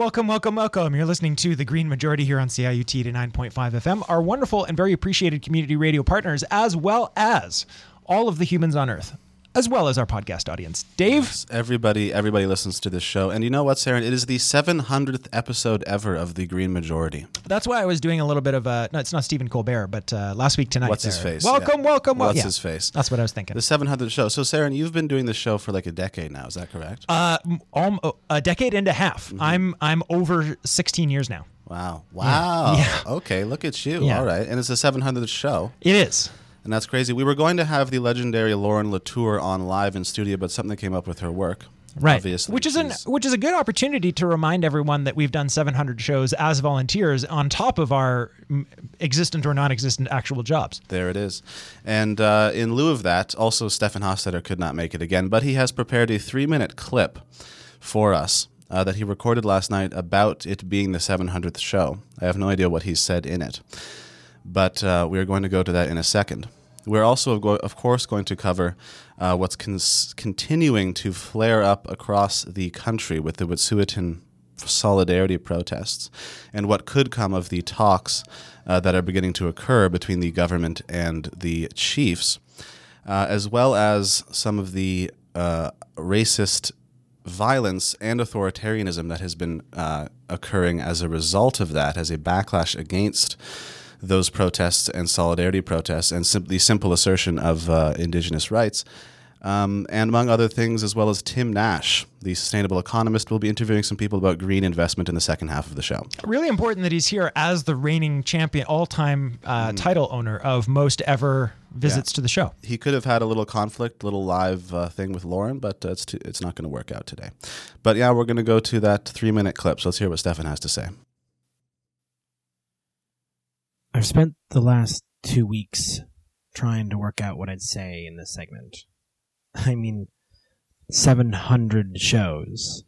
Welcome, welcome, welcome. You're listening to The Green Majority here on CIUT to 9.5 FM, our wonderful and very appreciated community radio partners, as well as all of the humans on Earth, as well as our podcast audience. Dave? Everybody, everybody listens to this show, and you know what, Sarah? It is the 700th episode ever of the Green Majority. That's why I was doing a little bit of a. No, it's not Stephen Colbert, but uh, last week tonight. What's his face? Welcome, Yeah. welcome, welcome. What's yeah. his face? That's what I was thinking. The 700th show. So, Sarah, you've been doing this show for like a decade now. Is that correct? uh, alm- a decade and a half. Mm-hmm. I'm I'm over 16 years now. wow. Wow. Yeah. Okay, look at you. All right. And it's the 700th show. It is. And that's crazy. We were going to have the legendary Lauren Latour on live in studio, but something came up with her work. Right. Obviously. Which is an which is a good opportunity to remind everyone that we've done 700 shows as volunteers on top of our existent or non-existent actual jobs. There it is. And uh, in lieu of that, also Stefan Hofstetter could not make it again, but he has prepared a three minute clip for us uh, that he recorded last night about it being the 700th show. I have no idea what he said in it, but uh, we are going to go to that in a second. We're also, of course, going to cover uh, what's cons- continuing to flare up across the country with the Wet'suwet'en solidarity protests and what could come of the talks uh, that are beginning to occur between the government and the chiefs, uh, as well as some of the uh, racist violence and authoritarianism that has been uh, occurring as a result of that, as a backlash against those protests and solidarity protests and sim- the simple assertion of uh, indigenous rights. Um, and among other things, as well as Tim Nash, the sustainable economist, will be interviewing some people about green investment in the second half of the show. Really important that he's here as the reigning champion, all-time uh, title owner of most ever visits to the show. He could have had a little conflict, little live uh, thing with Lauren, but uh, it's, too, it's not going to work out today. But yeah, we're going to go to that three minute clip. So let's hear what Stefan has to say. I've spent the last two weeks trying to work out what I'd say in this segment. I mean, 700 shows.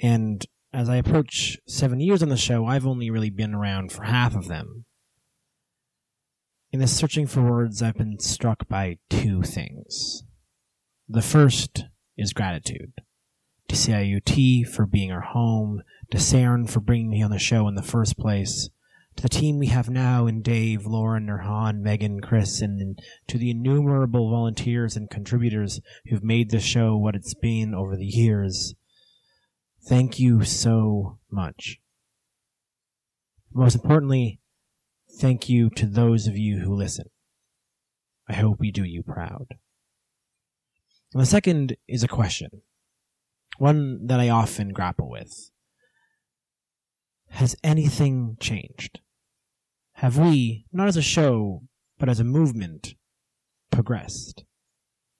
And as I approach seven years on the show, I've only really been around for half of them. In this searching for words, I've been struck by two things. The first is gratitude. To CIUT for being our home, to Saren for bringing me on the show in the first place, the team we have now in Dave, Lauren, Nurhan, Megan, Chris, and, and to the innumerable volunteers and contributors who've made this show what it's been over the years. Thank you so much. Most importantly, thank you to those of you who listen. I hope we do you proud. And the second is a question, one that I often grapple with. Has anything changed? Have we, not as a show, but as a movement, progressed?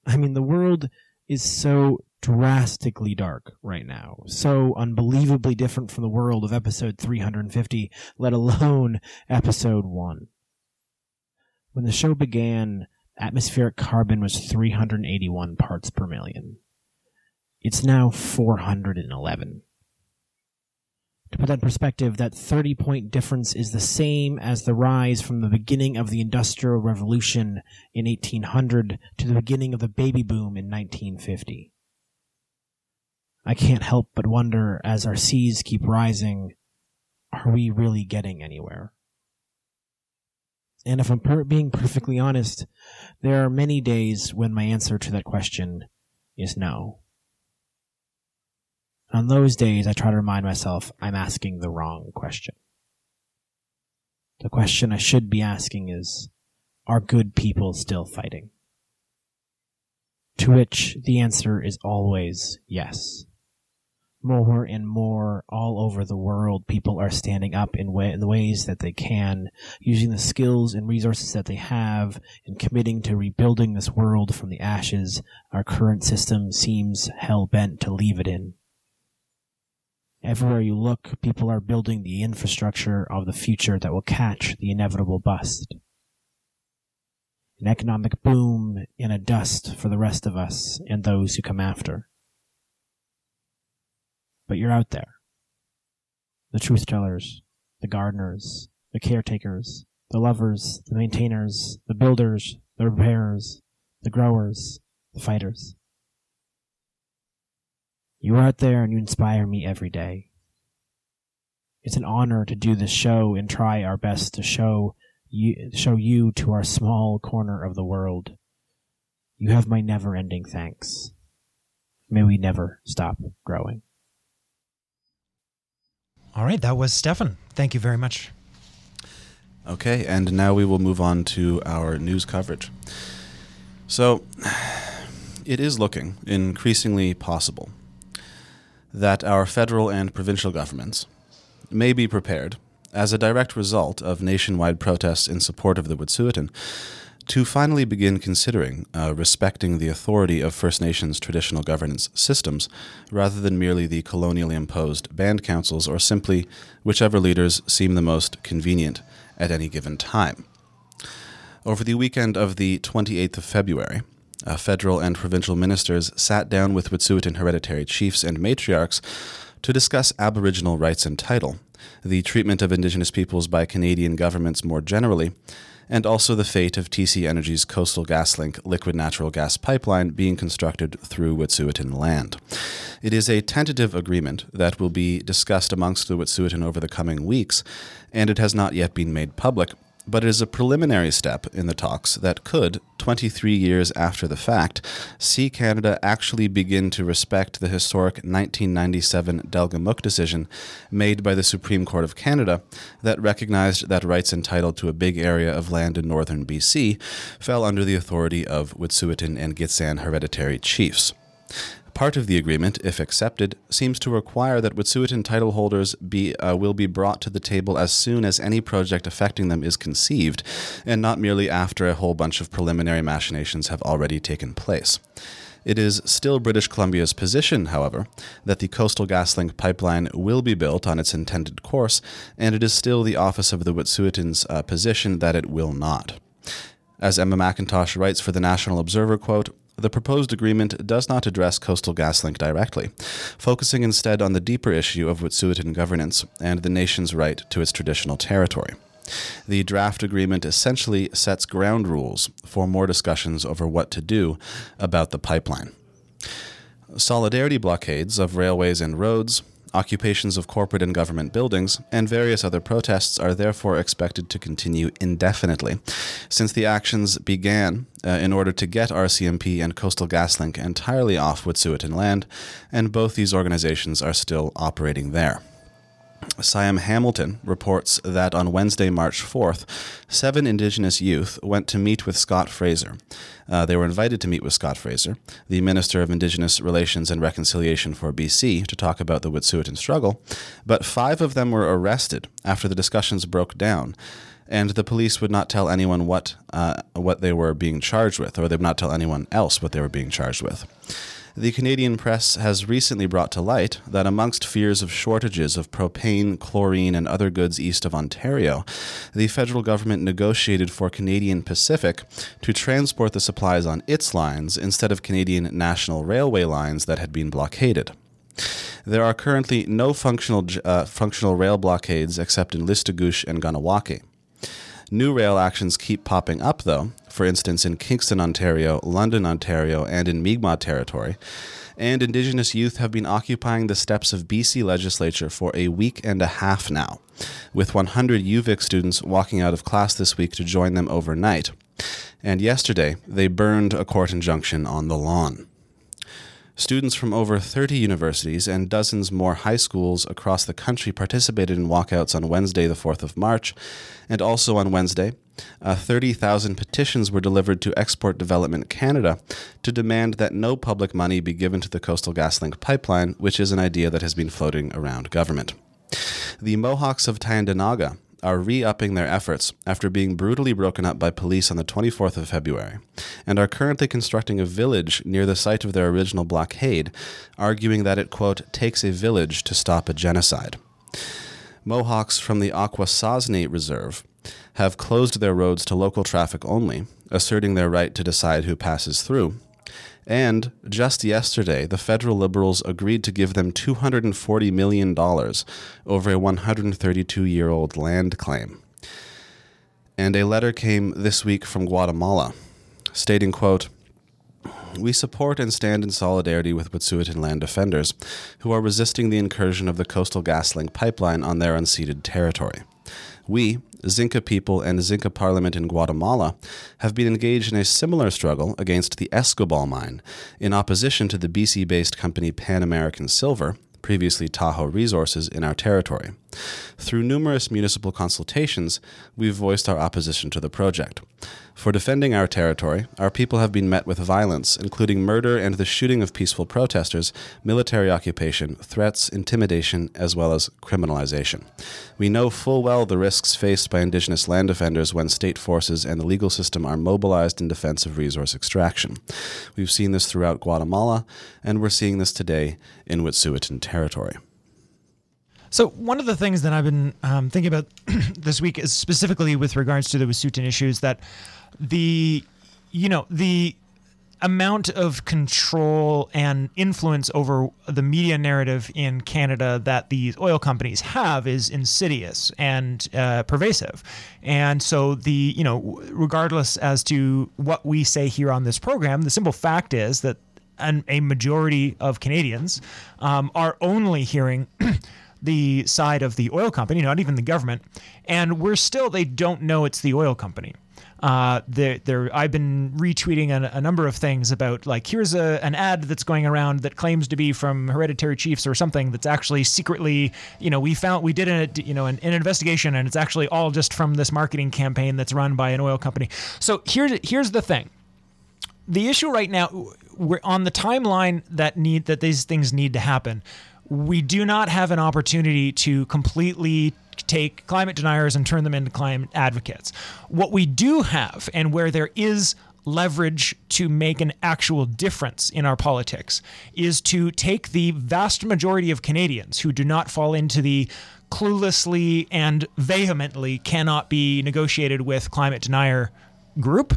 I mean, the world is so drastically dark right now, so unbelievably different from the world of episode 350, let alone episode 1. When the show began, atmospheric carbon was 381 parts per million. It's now 411. To put that in perspective, that 30 point difference is the same as the rise from the beginning of the Industrial Revolution in 1800 to the beginning of the baby boom in 1950. I can't help but wonder as our seas keep rising, are we really getting anywhere? And if I'm per- being perfectly honest, there are many days when my answer to that question is no. On those days, I try to remind myself I'm asking the wrong question. The question I should be asking is, are good people still fighting? To which the answer is always yes. More and more all over the world, people are standing up in, way, in the ways that they can, using the skills and resources that they have, and committing to rebuilding this world from the ashes our current system seems hell bent to leave it in. Everywhere you look, people are building the infrastructure of the future that will catch the inevitable bust. An economic boom and a dust for the rest of us and those who come after. But you're out there. The truth tellers, the gardeners, the caretakers, the lovers, the maintainers, the builders, the repairers, the growers, the fighters. You are out there and you inspire me every day. It's an honor to do this show and try our best to show you, show you to our small corner of the world. You have my never ending thanks. May we never stop growing. All right, that was Stefan. Thank you very much. Okay, and now we will move on to our news coverage. So, it is looking increasingly possible that our federal and provincial governments may be prepared, as a direct result of nationwide protests in support of the Wet'suwet'en, to finally begin considering uh, respecting the authority of First Nations traditional governance systems rather than merely the colonially imposed band councils or simply whichever leaders seem the most convenient at any given time. Over the weekend of the 28th of February, uh, federal and provincial ministers sat down with Wet'suwet'en hereditary chiefs and matriarchs to discuss Aboriginal rights and title, the treatment of Indigenous peoples by Canadian governments more generally, and also the fate of TC Energy's Coastal GasLink liquid natural gas pipeline being constructed through Wet'suwet'en land. It is a tentative agreement that will be discussed amongst the Wet'suwet'en over the coming weeks, and it has not yet been made public, but it is a preliminary step in the talks that could, 23 years after the fact, see Canada actually begin to respect the historic 1997 Delgamuukw decision made by the Supreme Court of Canada that recognized that rights entitled to a big area of land in northern BC fell under the authority of Wet'suwet'en and Gitxsan hereditary chiefs. Part of the agreement, if accepted, seems to require that Wet'suwet'en title holders be, uh, will be brought to the table as soon as any project affecting them is conceived, and not merely after a whole bunch of preliminary machinations have already taken place. It is still British Columbia's position, however, that the Coastal GasLink pipeline will be built on its intended course, and it is still the Office of the Wet'suwet'en's uh, position that it will not. As Emma McIntosh writes for the National Observer, quote, the proposed agreement does not address Coastal GasLink directly, focusing instead on the deeper issue of Wet'suwet'en governance and the nation's right to its traditional territory. The draft agreement essentially sets ground rules for more discussions over what to do about the pipeline. Solidarity blockades of railways and roads, occupations of corporate and government buildings, and various other protests are therefore expected to continue indefinitely, since the actions began uh, in order to get RCMP and Coastal GasLink entirely off Wet'suwet'en land, and both these organizations are still operating there. Siam Hamilton reports that on Wednesday, March 4th, seven Indigenous youth went to meet with Scott Fraser. Uh, they were invited to meet with Scott Fraser, the Minister of Indigenous Relations and Reconciliation for BC, to talk about the Wet'suwet'en struggle, but five of them were arrested after the discussions broke down and the police would not tell anyone what uh, what they were being charged with, or they would not tell anyone else what they were being charged with. The Canadian press has recently brought to light that amongst fears of shortages of propane, chlorine, and other goods east of Ontario, the federal government negotiated for Canadian Pacific to transport the supplies on its lines instead of Canadian National Railway lines that had been blockaded. There are currently no functional, uh, functional rail blockades except in Listuguj and Kahnawake. New rail actions keep popping up, though, for instance, in Kingston, Ontario, London, Ontario, and in Mi'kmaq territory. And Indigenous youth have been occupying the steps of BC legislature for a week and a half now, with 100 UVic students walking out of class this week to join them overnight. And yesterday, they burned a court injunction on the lawn. Students from over 30 universities and dozens more high schools across the country participated in walkouts on Wednesday, the 4th of March. And also on Wednesday, uh, 30,000 petitions were delivered to Export Development Canada to demand that no public money be given to the Coastal GasLink pipeline, which is an idea that has been floating around government. The Mohawks of Tyendinaga are re upping their efforts after being brutally broken up by police on the 24th of February, and are currently constructing a village near the site of their original blockade, arguing that it, quote, takes a village to stop a genocide. Mohawks from the Akwesasne Reserve have closed their roads to local traffic only, asserting their right to decide who passes through, and just yesterday, the federal Liberals agreed to give them $240 million over a 132 year old land claim. And a letter came this week from Guatemala stating, quote, We support and stand in solidarity with Wet'suwet'en land defenders who are resisting the incursion of the Coastal GasLink pipeline on their unceded territory. We, Xinka people and Xinka Parliament in Guatemala, have been engaged in a similar struggle against the Escobal mine in opposition to the BC based company Pan American Silver, previously Tahoe Resources, in our territory. Through numerous municipal consultations, we've voiced our opposition to the project. For defending our territory, our people have been met with violence, including murder and the shooting of peaceful protesters, military occupation, threats, intimidation, as well as criminalization. We know full well the risks faced by Indigenous land defenders when state forces and the legal system are mobilized in defense of resource extraction. We've seen this throughout Guatemala, and we're seeing this today in Wet'suwet'en territory. So one of the things that I've been um, thinking about this week is specifically with regards to the Wet'suwet'en issues that the, you know, the amount of control and influence over the media narrative in Canada that these oil companies have is insidious and uh, pervasive. And so the, you know, regardless as to what we say here on this program, the simple fact is that an, a majority of Canadians um, are only hearing the side of the oil company, not even the government, and we're still they don't know it's the oil company. Uh, they're, they're, I've been retweeting a, a, number of things about like here's a, an ad that's going around that claims to be from Hereditary Chiefs or something that's actually secretly, you know, we found we did a you know an, an investigation and it's actually all just from this marketing campaign that's run by an oil company. So here's here's the thing. The issue right now, we're on the timeline that need that these things need to happen we do not have an opportunity to completely take climate deniers and turn them into climate advocates. What we do have, and where there is leverage to make an actual difference in our politics, is to take the vast majority of Canadians who do not fall into the cluelessly and vehemently cannot be negotiated with climate denier group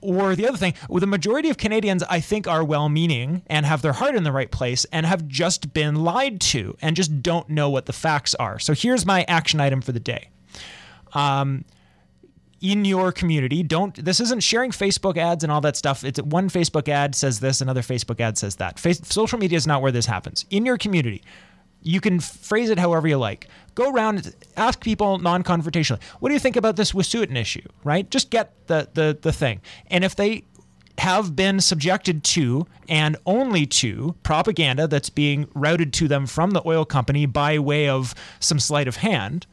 or the other thing, the majority of Canadians, I think, are well meaning and have their heart in the right place and have just been lied to and just don't know what the facts are. So here's my action item for the day. Um, in your community, don't, this isn't sharing Facebook ads and all that stuff. It's one Facebook ad says this, another Facebook ad says that. Face, social media is not where this happens. In your community, you can phrase it however you like. Go around, and ask people non-confrontationally. What do you think about this Wet'suwet'en issue? Right? Just get the the the thing. And if they have been subjected to and only to propaganda that's being routed to them from the oil company by way of some sleight of hand,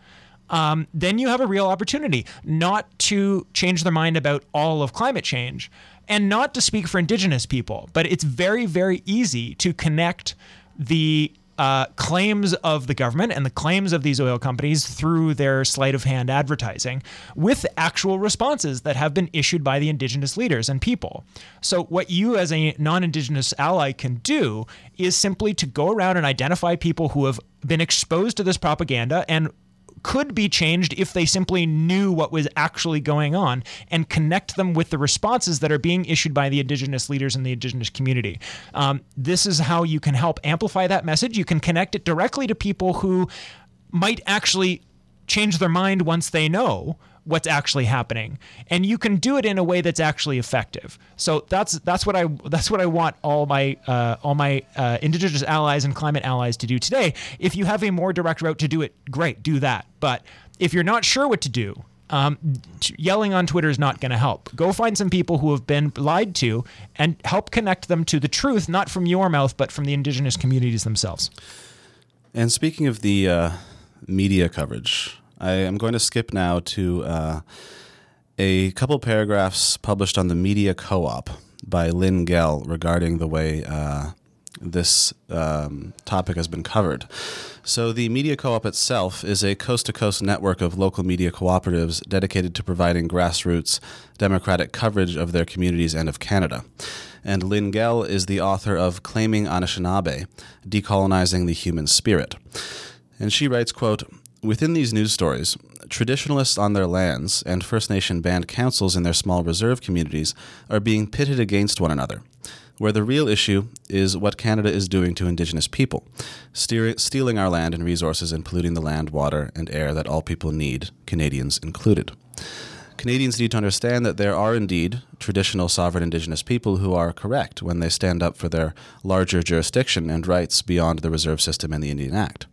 um, then you have a real opportunity not to change their mind about all of climate change and not to speak for Indigenous people. But it's very, very easy to connect the uh, claims of the government and the claims of these oil companies through their sleight of hand advertising with actual responses that have been issued by the indigenous leaders and people. So, what you as a non indigenous ally can do is simply to go around and identify people who have been exposed to this propaganda and could be changed if they simply knew what was actually going on and connect them with the responses that are being issued by the Indigenous leaders in the Indigenous community. Um, this is how you can help amplify that message. You can connect it directly to people who might actually change their mind once they know what's actually happening and you can do it in a way that's actually effective so that's that's what i that's what i want all my uh, all my uh, indigenous allies and climate allies to do today if you have a more direct route to do it great do that but if you're not sure what to do um, yelling on Twitter is not going to help. Go find some people who have been lied to and help connect them to the truth, not from your mouth, but from the indigenous communities themselves. And speaking of the uh, media coverage, I am going to skip now to uh, a couple paragraphs published on the Media Co op by Lynn Gehl regarding the way uh, this um, topic has been covered. So, the Media Co op itself is a coast to coast network of local media cooperatives dedicated to providing grassroots democratic coverage of their communities and of Canada. And Lynn Gehl is the author of Claiming Anishinaabe Decolonizing the Human Spirit. And she writes, quote, Within these news stories, traditionalists on their lands and First Nation band councils in their small reserve communities are being pitted against one another, where the real issue is what Canada is doing to Indigenous people, steer- stealing our land and resources and polluting the land, water, and air that all people need, Canadians included. Canadians need to understand that there are indeed traditional sovereign Indigenous people who are correct when they stand up for their larger jurisdiction and rights beyond the reserve system and the Indian Act.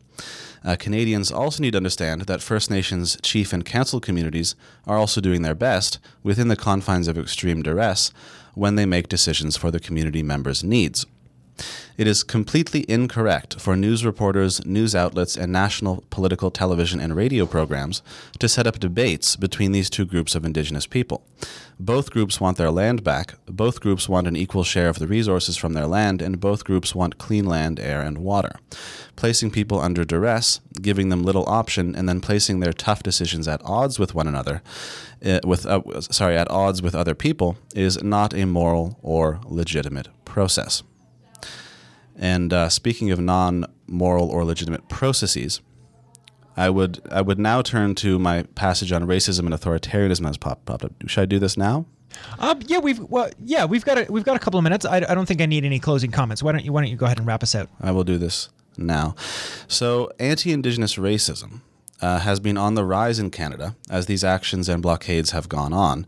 Uh, Canadians also need to understand that First Nations chief and council communities are also doing their best within the confines of extreme duress when they make decisions for the community members' needs. It is completely incorrect for news reporters, news outlets, and national political television and radio programs to set up debates between these two groups of Indigenous people. Both groups want their land back, both groups want an equal share of the resources from their land, and both groups want clean land, air, and water. Placing people under duress, giving them little option, and then placing their tough decisions at odds with one another, uh, with uh, sorry, at odds with other people, is not a moral or legitimate process. And uh, speaking of non-moral or legitimate processes, I would I would now turn to my passage on racism and authoritarianism as pop, popped up. Should I do this now? Um, yeah, we've well, yeah, we've got a, we've got a couple of minutes. I, I don't think I need any closing comments. Why don't you Why don't you go ahead and wrap us out? I will do this now. So, anti-Indigenous racism uh, has been on the rise in Canada as these actions and blockades have gone on,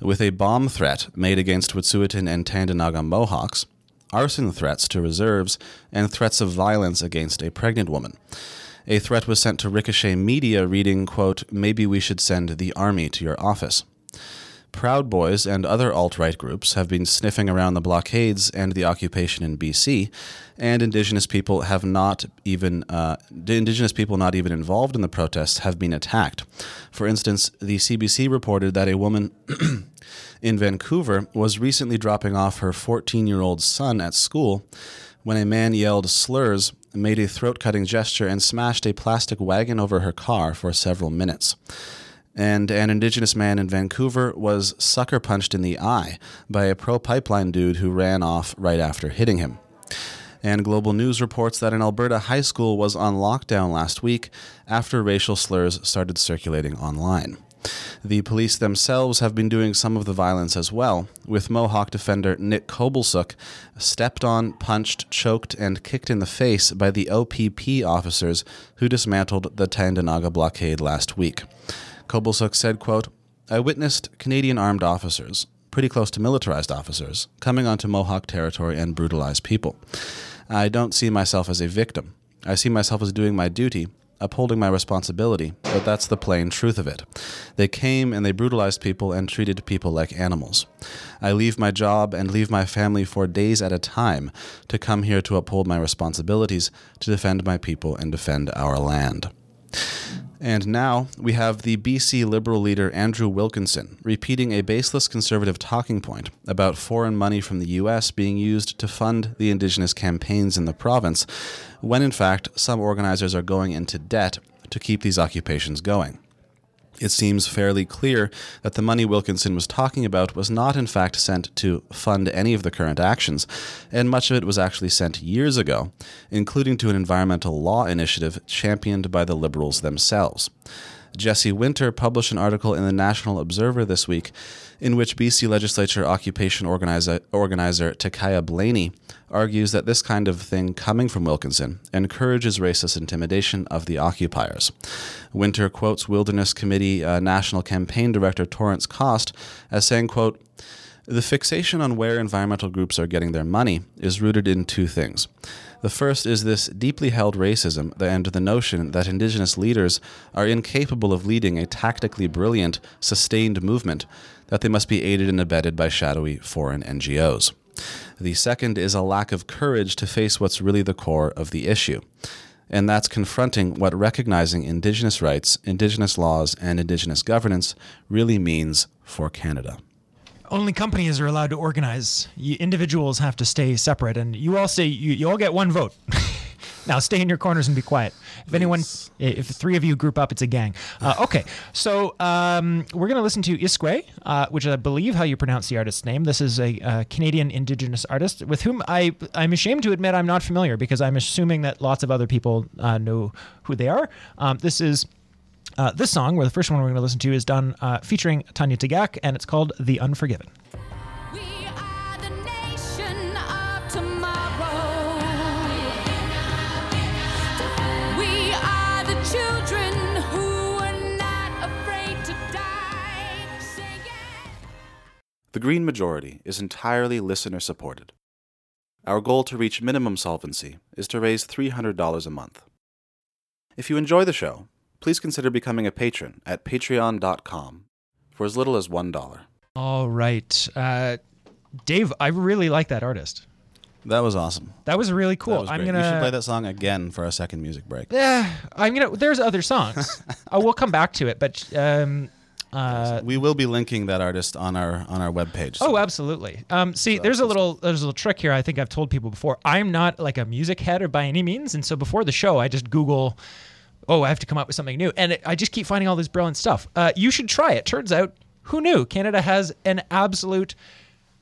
with a bomb threat made against Wet'suwet'en and Tyendinaga Mohawks arson threats to reserves, and threats of violence against a pregnant woman. A threat was sent to Ricochet Media reading, quote, Maybe we should send the army to your office. Proud Boys and other alt right groups have been sniffing around the blockades and the occupation in BC, and Indigenous people have not even uh, Indigenous people not even involved in the protests have been attacked. For instance, the CBC reported that a woman in Vancouver was recently dropping off her 14 year old son at school when a man yelled slurs, made a throat cutting gesture, and smashed a plastic wagon over her car for several minutes. And an indigenous man in Vancouver was sucker punched in the eye by a pro pipeline dude who ran off right after hitting him. And Global News reports that an Alberta high school was on lockdown last week after racial slurs started circulating online. The police themselves have been doing some of the violence as well, with Mohawk defender Nick Kobelsuk stepped on, punched, choked, and kicked in the face by the OPP officers who dismantled the Tyendinaga blockade last week. Kobelsuk said, quote, I witnessed Canadian armed officers, pretty close to militarized officers, coming onto Mohawk territory and brutalize people. I don't see myself as a victim. I see myself as doing my duty upholding my responsibility, but that's the plain truth of it. They came and they brutalized people and treated people like animals. I leave my job and leave my family for days at a time to come here to uphold my responsibilities, to defend my people and defend our land. And now we have the BC Liberal leader Andrew Wilkinson repeating a baseless conservative talking point about foreign money from the US being used to fund the Indigenous campaigns in the province, when in fact some organizers are going into debt to keep these occupations going it seems fairly clear that the money Wilkinson was talking about was not, in fact, sent to fund any of the current actions, and much of it was actually sent years ago, including to an environmental law initiative championed by the Liberals themselves. Jesse Winter published an article in the National Observer this week in which BC Legislature occupation organizer, organizer Ta'Kaiya Blaney argues that this kind of thing coming from Wilkinson encourages racist intimidation of the occupiers. Winter quotes Wilderness Committee uh, National Campaign Director Torrance Coste as saying, quote, the fixation on where environmental groups are getting their money is rooted in two things. The first is this deeply held racism and the notion that indigenous leaders are incapable of leading a tactically brilliant, sustained movement, that they must be aided and abetted by shadowy foreign NGOs. The second is a lack of courage to face what's really the core of the issue. And that's confronting what recognizing Indigenous rights, Indigenous laws, and Indigenous governance really means for Canada only companies are allowed to organize. You, individuals have to stay separate, and you all say you, you all get one vote. now stay in your corners and be quiet. If anyone, if three of you group up, it's a gang. Uh, okay, so um, we're going to listen to Iskwē, uh, which I believe how you pronounce the artist's name. This is a, a, Canadian Indigenous artist with whom I I'm ashamed to admit I'm not familiar because I'm assuming that lots of other people uh, know who they are. Um, this is uh, this song, where the first one we're going to listen to, is done uh, featuring Tanya Tagaq, and it's called The Unforgiven. The Green Majority is entirely listener supported. Our goal to reach minimum solvency is to raise $300 a month. If you enjoy the show, please consider becoming a patron at patreon.com for as little as $1. All right. Uh, Dave, I really like that artist. That was awesome. That was really cool. was I'm great. gonna We should play that song again for our second music break. Yeah, I'm gonna. There's other songs. I will come back to it, but um, uh, we will be linking that artist on our on our webpage. oh, absolutely. Um, see, So there's a little there's a little trick here. I think I've told people before. I'm not like a music head or by any means, and so before the show, I just Google. Oh, I have to come up with something new, and it, I just keep finding all this brilliant stuff. Uh, you should try it. Turns out, who knew? Canada has an absolute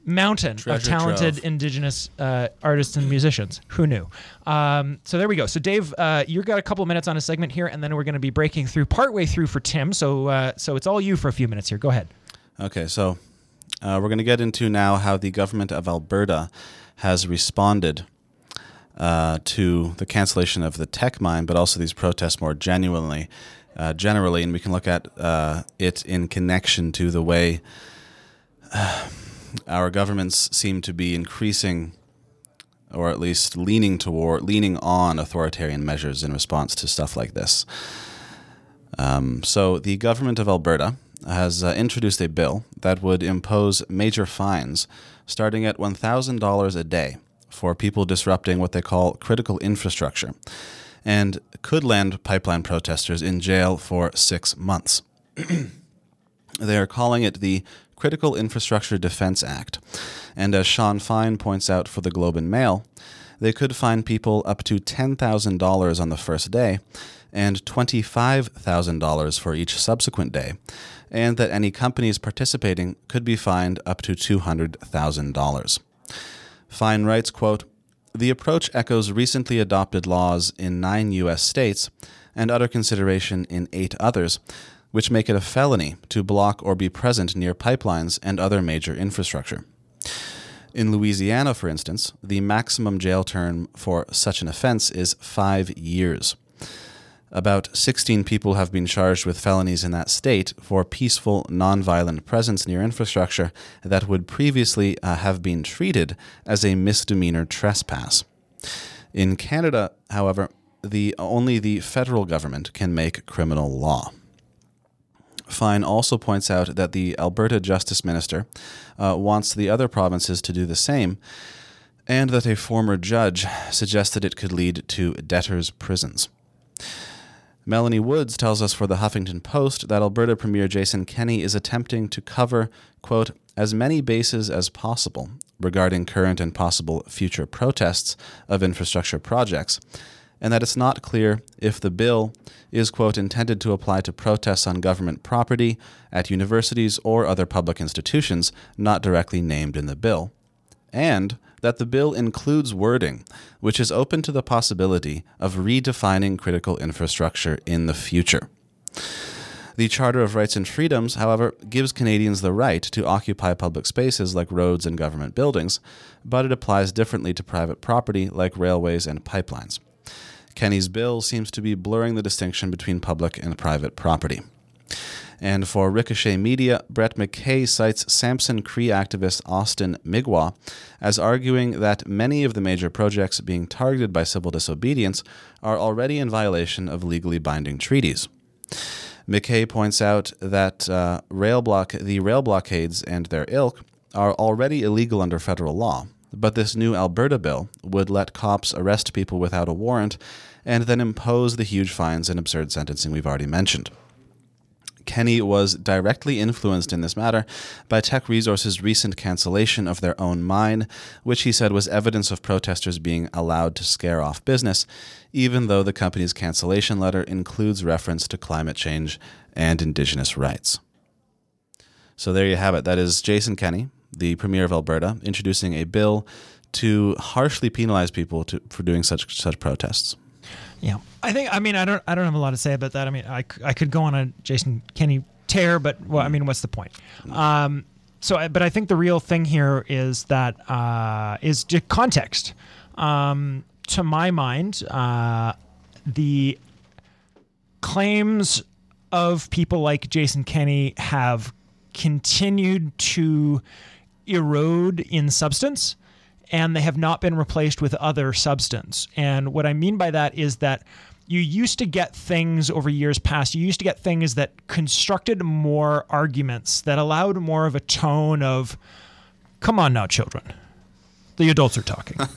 mountain Treasure of talented trove. indigenous uh, artists and musicians. Who knew? Um, so there we go. So Dave, uh, you've got a couple of minutes on a segment here, and then we're going to be breaking through partway through for Tim. So uh, so it's all you for a few minutes here. Go ahead. Okay, so uh, we're going to get into now how the government of Alberta has responded uh, to the cancellation of the Teck mine, but also these protests more genuinely, uh, generally, and we can look at uh, it in connection to the way uh, our governments seem to be increasing, or at least leaning toward, leaning on authoritarian measures in response to stuff like this. Um, so the government of Alberta has uh, introduced a bill that would impose major fines starting at $1,000 a day for people disrupting what they call critical infrastructure and could land pipeline protesters in jail for six months. they are calling it the Critical Infrastructure Defense Act. And as Sean Fine points out for the Globe and Mail, they could fine people up to $10,000 on the first day and $25,000 for each subsequent day, and that any companies participating could be fined up to $200,000. Fine writes, quote, The approach echoes recently adopted laws in nine U.S. states and under consideration in eight others, which make it a felony to block or be present near pipelines and other major infrastructure. In Louisiana, for instance, the maximum jail term for such an offense is five years. About 16 people have been charged with felonies in that state for peaceful, nonviolent presence near infrastructure that would previously uh, have been treated as a misdemeanor trespass. In Canada, however, the only the federal government can make criminal law. Fine also points out that the Alberta Justice Minister uh, wants the other provinces to do the same, and that a former judge suggested it could lead to debtors' prisons. Melanie Woods tells us for the Huffington Post that Alberta Premier Jason Kenney is attempting to cover, quote, as many bases as possible regarding current and possible future protests of infrastructure projects, and that it's not clear if the bill is, quote, intended to apply to protests on government property, at universities, or other public institutions not directly named in the bill, and that the bill includes wording which is open to the possibility of redefining critical infrastructure in the future. The Charter of Rights and Freedoms, however, gives Canadians the right to occupy public spaces like roads and government buildings, but it applies differently to private property like railways and pipelines. Kenney's bill seems to be blurring the distinction between public and private property. And for Ricochet Media, Brett McKay cites Samson Cree activist Austin Migwa as arguing that many of the major projects being targeted by civil disobedience are already in violation of legally binding treaties. McKay points out that uh, rail block, the rail blockades and their ilk are already illegal under federal law, but this new Alberta bill would let cops arrest people without a warrant and then impose the huge fines and absurd sentencing we've already mentioned. Kenney was directly influenced in this matter by Teck Resources' recent cancellation of their own mine, which he said was evidence of protesters being allowed to scare off business, even though the company's cancellation letter includes reference to climate change and Indigenous rights. So there you have it. That is Jason Kenney, the Premier of Alberta, introducing a bill to harshly penalize people to, for doing such such protests. Yeah, I think. I mean, I don't. I don't have a lot to say about that. I mean, I, I could go on a Jason Kenney tear, but well, I mean, what's the point? Um, so, I- but I think the real thing here is that uh, is j- context. Um, to my mind, uh, the claims of people like Jason Kenney have continued to erode in substance and they have not been replaced with other substance. And what I mean by that is that you used to get things over years past, you used to get things that constructed more arguments, that allowed more of a tone of, come on now, children. The adults are talking.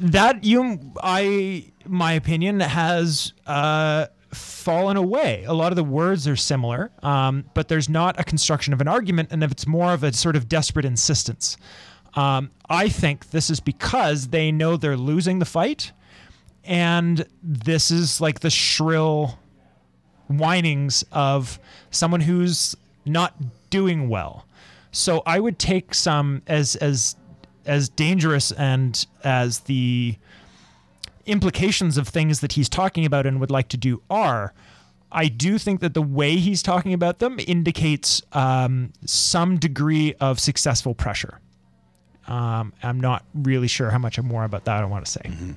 that you I my opinion has uh, fallen away. A lot of the words are similar, um, but there's not a construction of an argument, and if it's more of a sort of desperate insistence. Um, I think this is because they know they're losing the fight, and this is like the shrill whinings of someone who's not doing well. So I would take some as as as dangerous and as the implications of things that he's talking about and would like to do are. I do think that the way he's talking about them indicates um, some degree of successful pressure. Um, I'm not really sure how much more about that I want to say. Mm-hmm.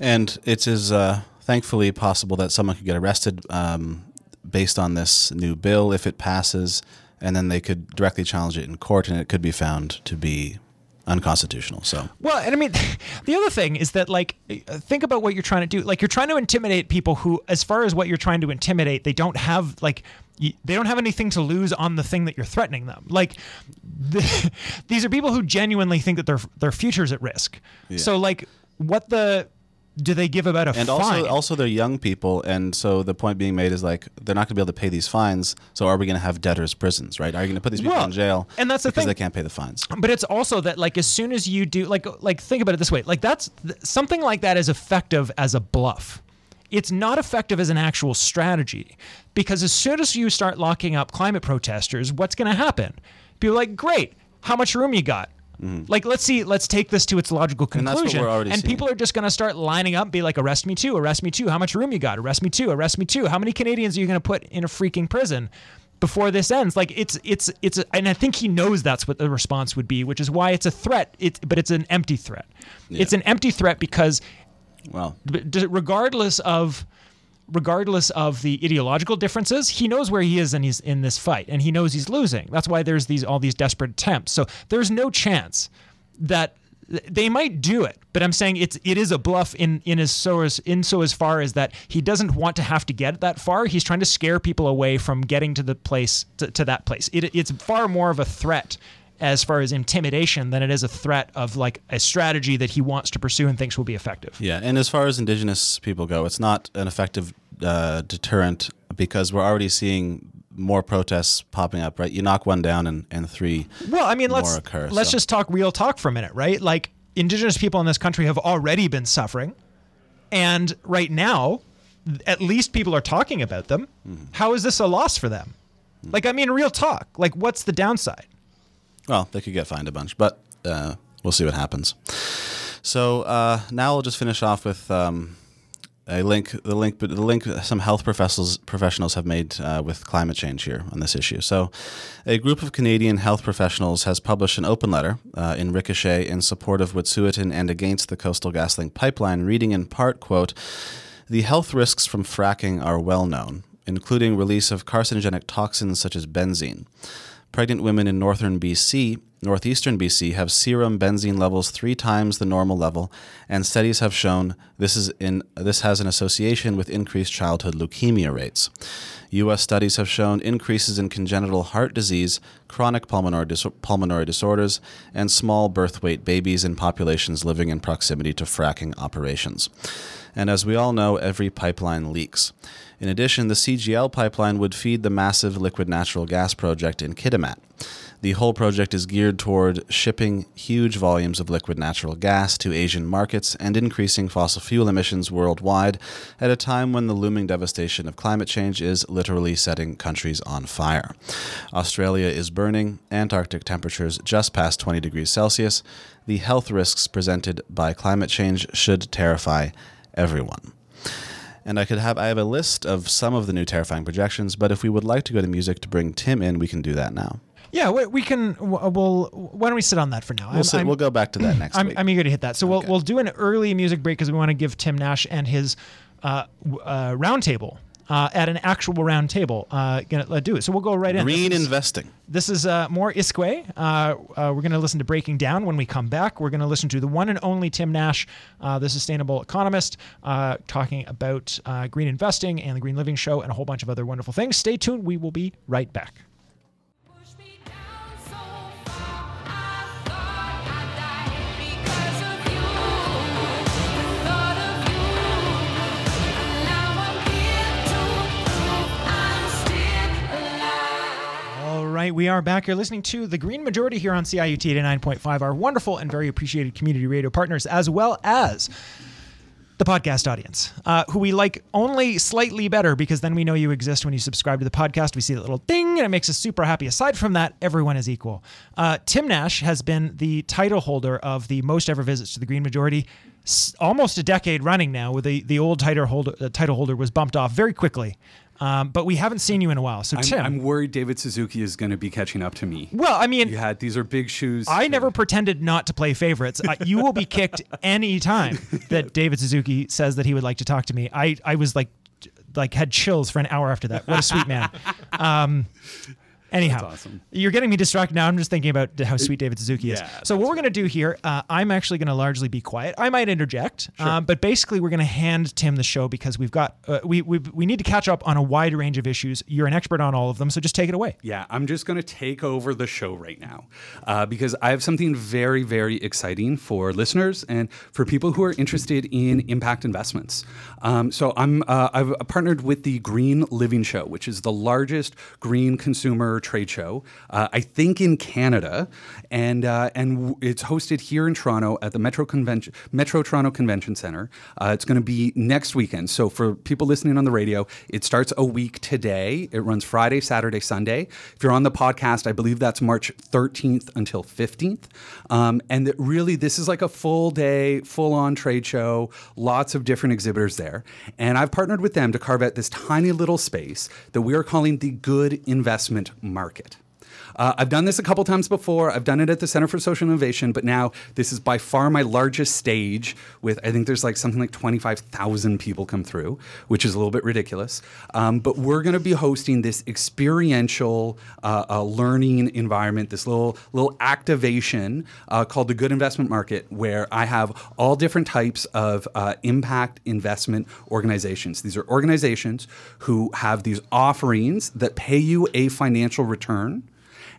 And it is uh, thankfully possible that someone could get arrested um, based on this new bill if it passes, and then they could directly challenge it in court, and it could be found to be unconstitutional. So well, and I mean, the other thing is that like, think about what you're trying to do. Like, you're trying to intimidate people who, as far as what you're trying to intimidate, they don't have like. They don't have anything to lose on the thing that you're threatening them. Like, the, these are people who genuinely think that their their future's at risk. Yeah. So, like, what the do they give about a and fine? also also they're young people and so the point being made is like they're not going to be able to pay these fines so are we going to have debtors prisons right? Are you going to put these people well, in jail and that's the because thing. they can't pay the fines? But it's also that like as soon as you do like like think about it this way. Like that's something like that is effective as a bluff. It's not effective as an actual strategy because as soon as you start locking up climate protesters what's going to happen? People like great how much room you got Mm-hmm. Like, let's see, let's take this to its logical conclusion. And, and people are just going to start lining up, be like, arrest me too, arrest me too. How much room you got? Arrest me too, arrest me too. How many Canadians are you going to put in a freaking prison? before this ends like it's it's it's and i think he knows that's what the response would be which is why it's a threat it's but it's an empty threat yeah. it's an empty threat because well regardless of regardless of the ideological differences, he knows where he is and he's in this fight and he knows he's losing. That's why there's these all these desperate attempts. So there's no chance that they might do it, but I'm saying it's it is a bluff in in as so as in so as far as that he doesn't want to have to get that far. He's trying to scare people away from getting to the place to, to that place. It, it's far more of a threat as far as intimidation than it is a threat of like a strategy that he wants to pursue and thinks will be effective. Yeah, and as far as indigenous people go, it's not an effective uh, deterrent because we're already seeing more protests popping up, right? You knock one down and, and three well, I mean, let's, occur, Let's so. just talk real talk for a minute, right? Like indigenous people in this country have already been suffering. And right now, at least people are talking about them. Mm-hmm. How is this a loss for them? Mm-hmm. Like, I mean, real talk. Like, what's the downside? Well, they could get fined a bunch, but uh, we'll see what happens. So uh, now we'll just finish off with um, a link. The link, the link. Some health professionals professionals have made uh, with climate change here on this issue. So, a group of Canadian health professionals has published an open letter uh, in Ricochet in support of Wet'suwet'en and against the Coastal GasLink pipeline, reading in part, "quote The health risks from fracking are well known, including release of carcinogenic toxins such as benzene." Pregnant women in northern BC, northeastern BC, have serum benzene levels three times the normal level, and studies have shown this is in this has an association with increased childhood leukemia rates. U.S. studies have shown increases in congenital heart disease, chronic pulmonary, dis- pulmonary disorders, and small birth weight babies in populations living in proximity to fracking operations. And as we all know, every pipeline leaks. In addition, the CGL pipeline would feed the massive liquid natural gas project in Kitimat. The whole project is geared toward shipping huge volumes of liquid natural gas to Asian markets and increasing fossil fuel emissions worldwide at a time when the looming devastation of climate change is literally setting countries on fire. Australia is burning, Antarctic temperatures just past 20 degrees Celsius. The health risks presented by climate change should terrify everyone and I could have I have a list of some of the new terrifying projections. But if we would like to go to music to bring Tim in, we can do that now. Yeah, we, we can. We'll. Why don't we sit on that for now? We'll, sit, we'll go back to that next I'm, week. I'm eager to hit that. So okay. we'll we'll do an early music break because we want to give Tim Nash and his uh, uh, roundtable uh, at an actual round table. Uh, gonna uh, do it. So we'll go right in. Green This is- investing. this is uh, more Isque. Uh, uh, we're going to listen to Breaking Down when we come back. We're going to listen to the one and only Tim Nash, uh, the sustainable economist, uh, talking about uh, green investing and the Green Living Show and a whole bunch of other wonderful things. Stay tuned. We will be right back. Right, we are back. You're listening to the Green Majority here on CIUT 89.5, our wonderful and very appreciated community radio partners, as well as the podcast audience, uh, who we like only slightly better because then we know you exist when you subscribe to the podcast. We see that little ding and it makes us super happy. Aside from that, everyone is equal. Uh, Tim Nash has been the title holder of the most ever visits to the Green Majority almost a decade running now, where the, the old title holder, uh, title holder was bumped off very quickly. Um, but we haven't seen you in a while. So, I'm, Tim. I'm worried David Suzuki is going to be catching up to me. well, I mean, You had these are big shoes. I to- never pretended not to play favorites. Uh, you will be kicked any time that David Suzuki says that he would like to talk to me. I, I was like, like had chills for an hour after that. What a sweet man. Um, anyhow, awesome. you're getting me distracted now. I'm just thinking about how sweet David Suzuki is. Yeah, so what we're going to do here, uh, I'm actually going to largely be quiet. I might interject, um, but basically we're going to hand Tim the show because we've got uh, we we we need to catch up on a wide range of issues. You're an expert on all of them, so just take it away. Yeah, I'm just going to take over the show right now uh, because I have something very, very exciting for listeners and for people who are interested in impact investments. Um, so I'm uh, I've partnered with the Green Living Show, which is the largest green consumer trade show, uh, I think in Canada, and uh, and it's hosted here in Toronto at the Metro Convention Metro Toronto Convention Center. Uh, it's going to be next weekend. So for people listening on the radio, it starts a week today. It runs Friday, Saturday, Sunday. If you're on the podcast, I believe that's March 13th until 15th. Um, and that really, this is like a full day, full on trade show, lots of different exhibitors there. And I've partnered with them to carve out this tiny little space that we are calling the good investment market. Uh, I've done this a couple times before. I've done it at the Center for Social Innovation, but now this is by far my largest stage. With I think there's like something like 25,000 people come through, which is a little bit ridiculous. Um, but we're going to be hosting this experiential uh, uh, learning environment, this little little activation uh, called the Good Investment Market, where I have all different types of uh, impact investment organizations. These are organizations who have these offerings that pay you a financial return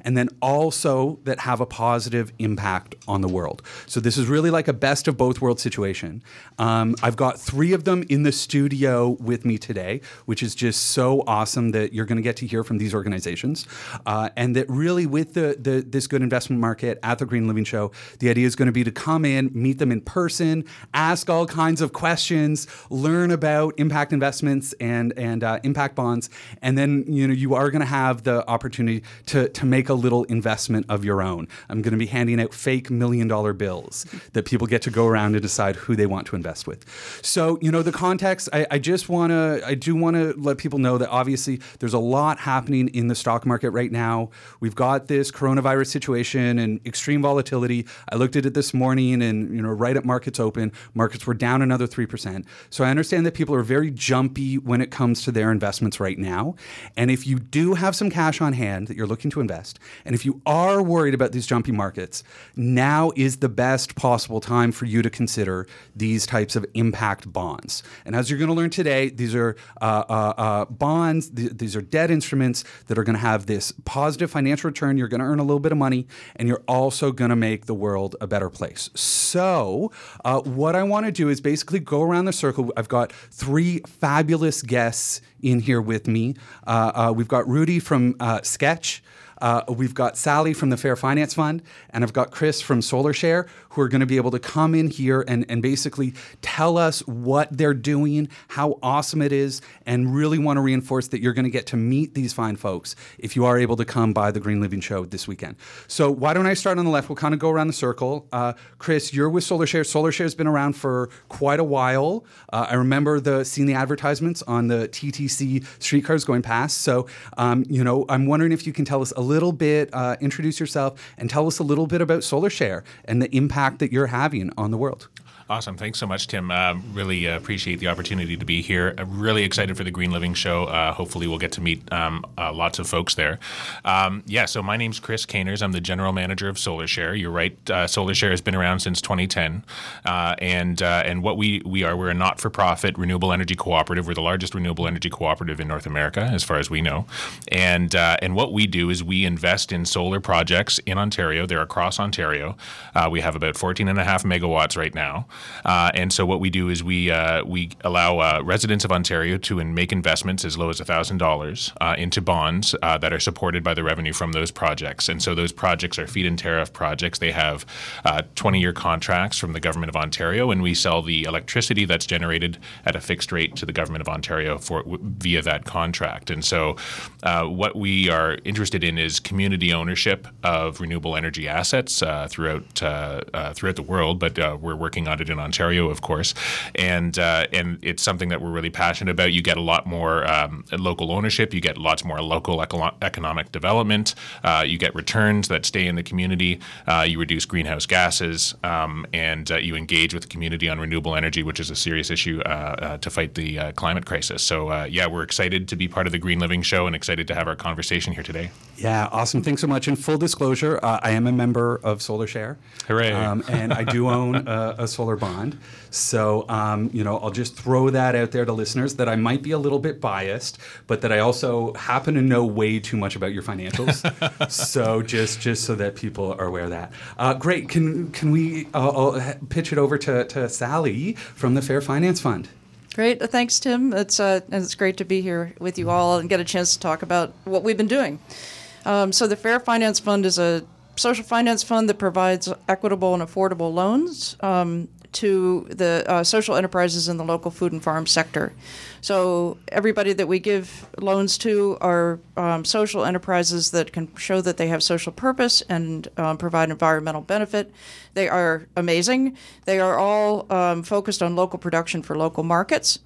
and then also that have a positive impact on the world. So this is really like a best of both worlds situation. Um, I've got three of them in the studio with me today, which is just so awesome that you're going to get to hear from these organizations, uh, and that really with the, the this good investment market at the Green Living Show, the idea is going to be to come in, meet them in person, ask all kinds of questions, learn about impact investments and and uh, impact bonds, and then you know you are going to have the opportunity to to make a little investment of your own. I'm going to be handing out fake million dollar bills that people get to go around and decide who they want to invest with. So you know the context. I, I just want to I do want to let people know that obviously there's a lot happening in the stock market right now. We've got this coronavirus situation and extreme volatility. I looked at it this morning, and you know right at markets open, markets were down another three percent. So I understand that people are very jumpy when it comes to their investments right now. And if you do have some cash on hand that you're looking to invest, and if you are worried about these jumpy markets, now is the best possible time for you to consider these types of impact bonds. And as you're going to learn today, these are uh, uh, uh, bonds, th- these are debt instruments that are going to have this positive financial return. You're going to earn a little bit of money, and you're also going to make the world a better place. So, uh, what I want to do is basically go around the circle. I've got three fabulous guests in here with me. Uh, uh, we've got Rudy from uh, Sketch. Uh, we've got Sally from the Fair Finance Fund, and I've got Chris from SolarShare, who are going to be able to come in here and, and basically tell us what they're doing, how awesome it is, and really want to reinforce that you're going to get to meet these fine folks if you are able to come by the Green Living Show this weekend. So why don't I start on the left? We'll kind of go around the circle. Uh, Chris, you're with SolarShare. SolarShare's been around for quite a while. Uh, I remember the seeing the advertisements on the TTC streetcars going past. So, um, you know, I'm wondering if you can tell us a little bit, uh, introduce yourself, and tell us a little bit about SolarShare and the impact that you're having on the world. Awesome. Thanks so much, Tim. Uh, really uh, appreciate the opportunity to be here. I'm really excited for the Green Living Show. Uh, hopefully, we'll get to meet um, uh, lots of folks there. Um, yeah, so my name's Chris Caners. I'm the general manager of SolarShare. You're right. Uh, SolarShare has been around since 2010. Uh, and and what we, we are, we're a not for profit renewable energy cooperative. We're the largest renewable energy cooperative in North America, as far as we know. And, and what we do is we invest in solar projects in Ontario. They're across Ontario. We have about 14 and a half megawatts right now. Uh, and so what we do is we uh, we allow uh, residents of Ontario to in- make investments as low as thousand dollars uh, into bonds uh, that are supported by the revenue from those projects. And so those projects are feed-in tariff projects. They have 20-year contracts from the government of Ontario, and we sell the electricity that's generated at a fixed rate to the government of Ontario for via that contract. And so what we are interested in is community ownership of renewable energy assets throughout throughout the world, but we're working on it in Ontario, of course, and uh, and it's something that we're really passionate about. You get a lot more um, local ownership, you get lots more local eco- economic development, uh, you get returns that stay in the community, uh, you reduce greenhouse gases, um, and uh, you engage with the community on renewable energy, which is a serious issue uh, uh, to fight the uh, climate crisis. So uh, yeah, we're excited to be part of the Green Living Show and excited to have our conversation here today. Yeah, awesome. Thanks so much. In full disclosure, I am a member of SolarShare. Hooray. Um, and I do own a, a solar bond. So, um, you know, I'll just throw that out there to listeners that I might be a little bit biased, but that I also happen to know way too much about your financials. so, just just so that people are aware of that. Uh, great. Can can we uh, I'll pitch it over to, to Sally from the Fair Finance Fund? Great. Uh, Thanks, Tim. It's uh, and it's great to be here with you all and get a chance to talk about what we've been doing. Um, so the Fair Finance Fund is a social finance fund that provides equitable and affordable loans um, to the uh, social enterprises in the local food and farm sector. So everybody that we give loans to are um, social enterprises that can show that they have social purpose and um, provide environmental benefit. They are amazing. They are all um, focused on local production for local markets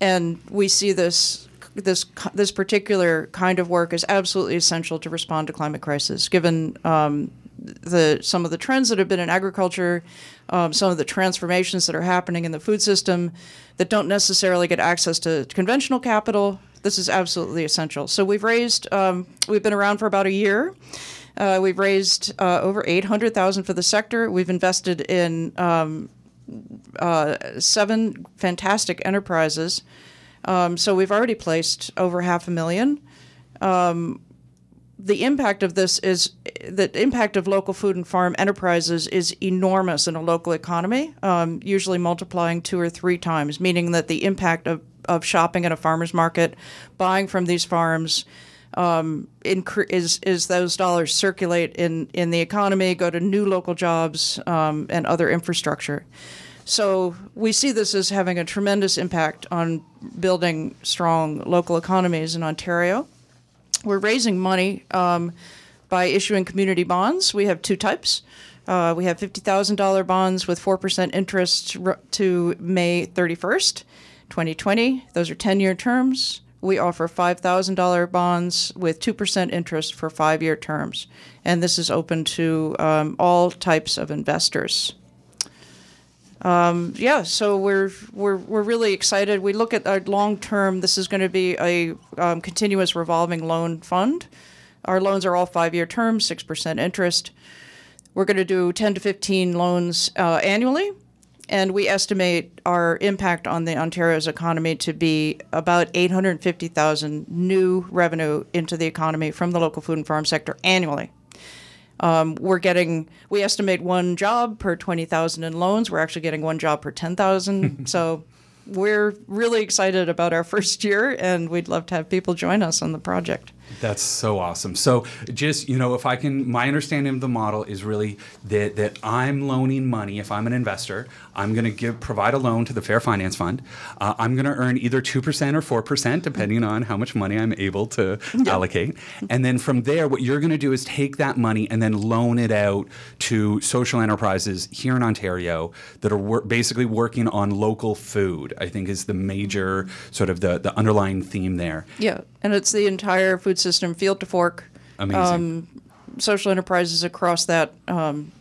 and we see this this this particular kind of work is absolutely essential to respond to climate crisis, given um, the some of the trends that have been in agriculture, um, some of the transformations that are happening in the food system that don't necessarily get access to conventional capital. This is absolutely essential. So we've raised um, we've been around for about a year. Uh, we've raised uh, over eight hundred thousand for the sector. We've invested in um, uh, seven fantastic enterprises. Um, so we've already placed over half a million. Um, the impact of this is the impact of local food and farm enterprises is enormous in a local economy, um, usually multiplying two or three times, meaning that the impact of, of shopping at a farmer's market, buying from these farms, um, incre- is is those dollars circulate in in the economy, go to new local jobs um, and other infrastructure. So we see this as having a tremendous impact on building strong local economies in Ontario. We're raising money um, by issuing community bonds. We have two types. Uh, we have $50,000 bonds with 4% interest to May 31st, 2020. Those are 10 year terms. We offer $5,000 bonds with 2% interest for five year terms. And this is open to um, all types of investors yeah, so we're we're we're really excited. We look at our long term. This is going to be a um, continuous revolving loan fund. Our loans are all five year terms, six percent interest. We're going to do ten to fifteen loans uh, annually, and we estimate our impact on the Ontario's economy to be about eight hundred fifty thousand new revenue into the economy from the local food and farm sector annually Um, we're getting we estimate one job per 20,000 in loans. We're actually getting one job per 10,000 so we're really excited about our first year and we'd love to have people join us on the project That's so awesome. So just, you know, if I can my understanding of the model is really that that I'm loaning money if I'm an investor, I'm going to give provide a loan to the Fair Finance Fund. Uh, I'm going to earn either 2% or 4% depending on how much money I'm able to allocate. And then from there what you're going to do is take that money and then loan it out to social enterprises here in Ontario that are wor- basically working on local food. I think is the major sort of the the underlying theme there. yeah and it's the entire food system field to fork Amazing. social enterprises across that um,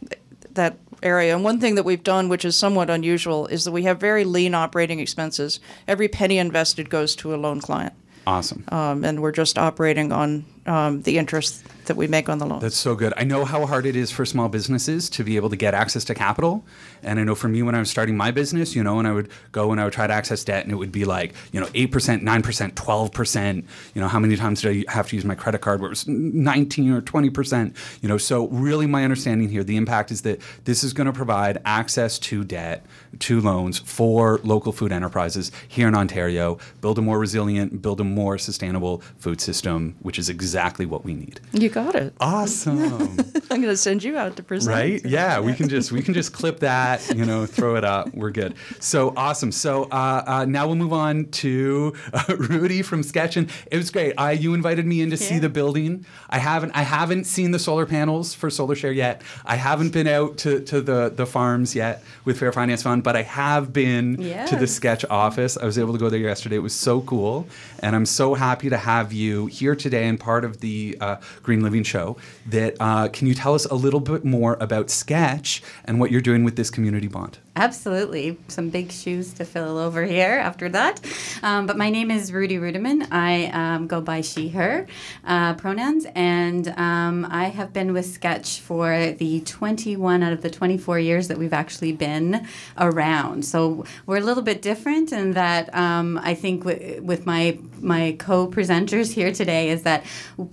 that area. And one thing that we've done, which is somewhat unusual, is that we have very lean operating expenses. Every penny invested goes to a loan client, Awesome. um, and we're just operating on um, the interest that we make on the loan. That's so good. I know how hard it is for small businesses to be able to get access to capital. And I know for me, when I was starting my business, you know, and I would go and I would try to access debt, and it would be like, you know, 8%, 9%, 12%. You know, how many times did I have to use my credit card where it was 19 or 20%? You know, so really my understanding here, the impact is that this is going to provide access to debt, to loans for local food enterprises here in Ontario, build a more resilient, build a more sustainable food system, which is exactly what we need. you got it. Awesome. I'm going to send you out to present. right? Yeah we can just we can just clip that you know throw it up. We're good. So awesome. So uh, uh, now we'll move on to uh, rudy from sketchin. It was great. I, you invited me in to see the building. I haven't i haven't seen the solar panels for solar share yet. I haven't been out to, to the the farms yet with fair finance fund but i have been to the sketch office. I was able to go there yesterday. It was so cool. And i'm so happy to have you here today and part of the uh, green living show that uh, can you tell us a little bit more about sketch and what you're doing with this community bond Absolutely. Some big shoes to fill over here after that. Um, but my name is Rudy Ruttimann. I um, go by she, her uh, pronouns. And um, I have been with Sketch for the 21 out of the 24 years that we've actually been around. So we're a little bit different in that um, I think w- with my, my co presenters here today is that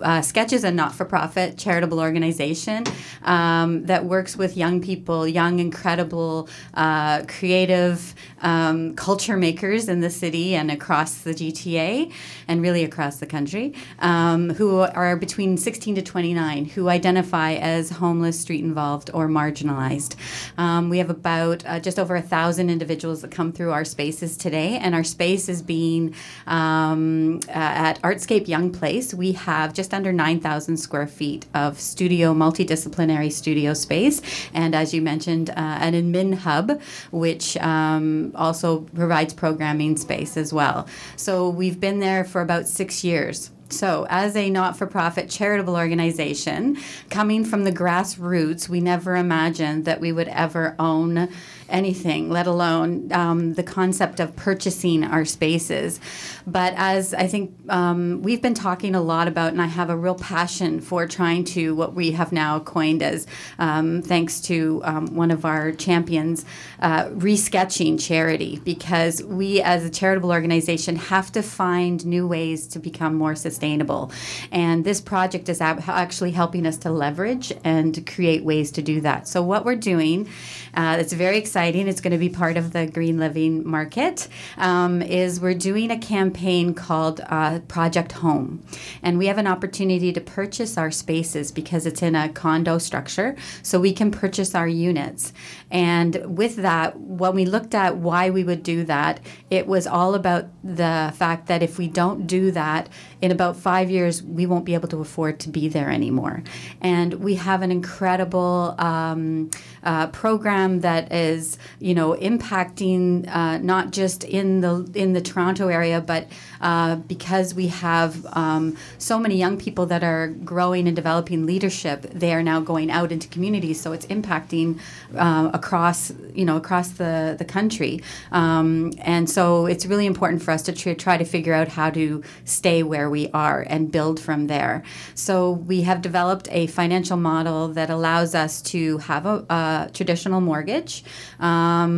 uh, Sketch is a not for profit charitable organization um, that works with young people, young, incredible, uh, creative um, culture makers in the city and across the GTA and really across the country um, who are between 16 to 29 who identify as homeless, street involved, or marginalized. Um, we have about uh, just over a thousand individuals that come through our spaces today, and our space is being um, uh, at Artscape Youngplace. We have just under 9,000 square feet of studio, multidisciplinary studio space, and as you mentioned, uh, an admin hub, which um, also provides programming space as well. So we've been there for about six years. So, as a not for profit charitable organization, coming from the grassroots, we never imagined that we would ever own anything, let alone um, the concept of purchasing our spaces. But as I think um, we've been talking a lot about, and I have a real passion for trying to what we have now coined as, um, thanks to um, one of our champions, uh, resketching charity, because we as a charitable organization have to find new ways to become more sustainable. And this project is actually helping us to leverage and create ways to do that. So, what we're doing, uh, it's very exciting. It's going to be part of the Green Living Market. Um, is we're doing a campaign called uh, Project Home, and we have an opportunity to purchase our spaces because it's in a condo structure, so we can purchase our units. And with that, when we looked at why we would do that, it was all about the fact that if we don't do that, in about five years, we won't be able to afford to be there anymore. And we have an incredible um, uh, program that is, you know, impacting uh, not just in the in the Toronto area, but uh, because we have um, so many young people that are growing and developing leadership, they are now going out into communities. So it's impacting uh, across, you know, across the the country. Um, and so it's really important for us to tr- try to figure out how to stay where we are and build from there. So we have developed a financial model that allows us to have a, a traditional mortgage. Um,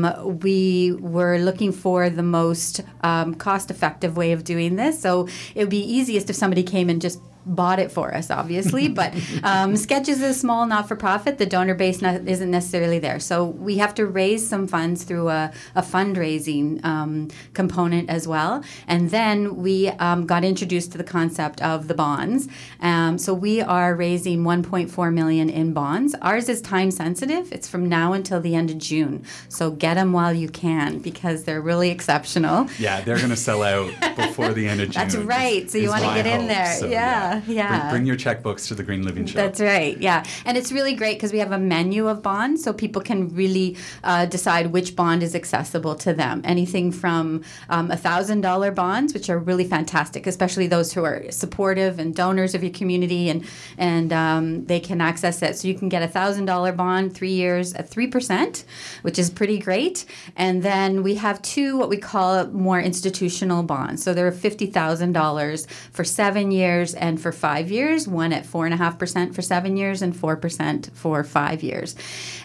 we were looking for the most um, cost-effective way of doing this. So it would be easiest if somebody came and just bought it for us, obviously. but um, Sketch is a small not for profit. The donor base not, isn't necessarily there. So we have to raise some funds through a, a fundraising um, component as well. And then we um, got introduced to the concept of the bonds. Um, so we are raising 1.4 million in bonds. Ours is time sensitive. It's from now until the end of June. So get them while you can because they're really exceptional. Yeah, they're going to sell out before the end of June. That's right. So you want to get in there. So, yeah. Yeah, yeah. Bring, bring your checkbooks to the Green Living Show. That's right. Yeah, and it's really great because we have a menu of bonds, so people can really uh, decide which bond is accessible to them. Anything from um, a thousand dollar bonds, which are really fantastic, especially those who are supportive and donors of your community, and and um, they can access it. So you can get a thousand dollar bond, three years at three percent, which is pretty great. And then we have two what we call more institutional bonds. So they're fifty thousand dollars for seven years and for five years. One at four and a half percent for seven years and four percent for five years.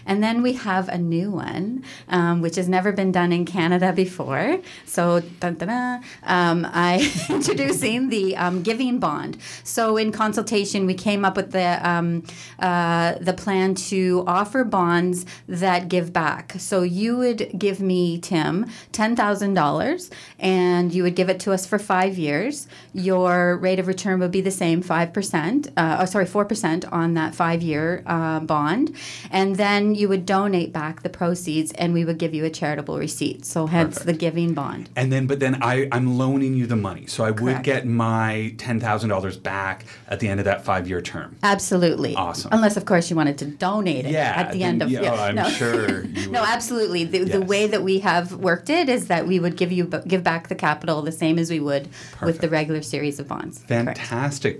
And then we have a new one, um, which has never been done in Canada before. So, dun, dun, dun, um, I introducing the um, giving bond. So, in consultation, we came up with the um, uh, the plan to offer bonds that give back. So, you would give me Tim ten thousand dollars, and you would give it to us for five years. Your rate of return would be the same, five percent. Uh, oh, sorry, four percent on that five-year uh, bond, and then you would donate back the proceeds, and we would give you a charitable receipt. So, hence the giving bond. And then, but then I, I'm loaning you the money. So I would get my $10,000 back at the end of that five year term. Absolutely. Awesome. Unless, of course, you wanted to donate it Yeah, at the then- end of. yeah, oh, I'm sure you no, absolutely. The, the way that we have worked it is that we would give you give back the capital the same as we would with the regular series of bonds. Correct.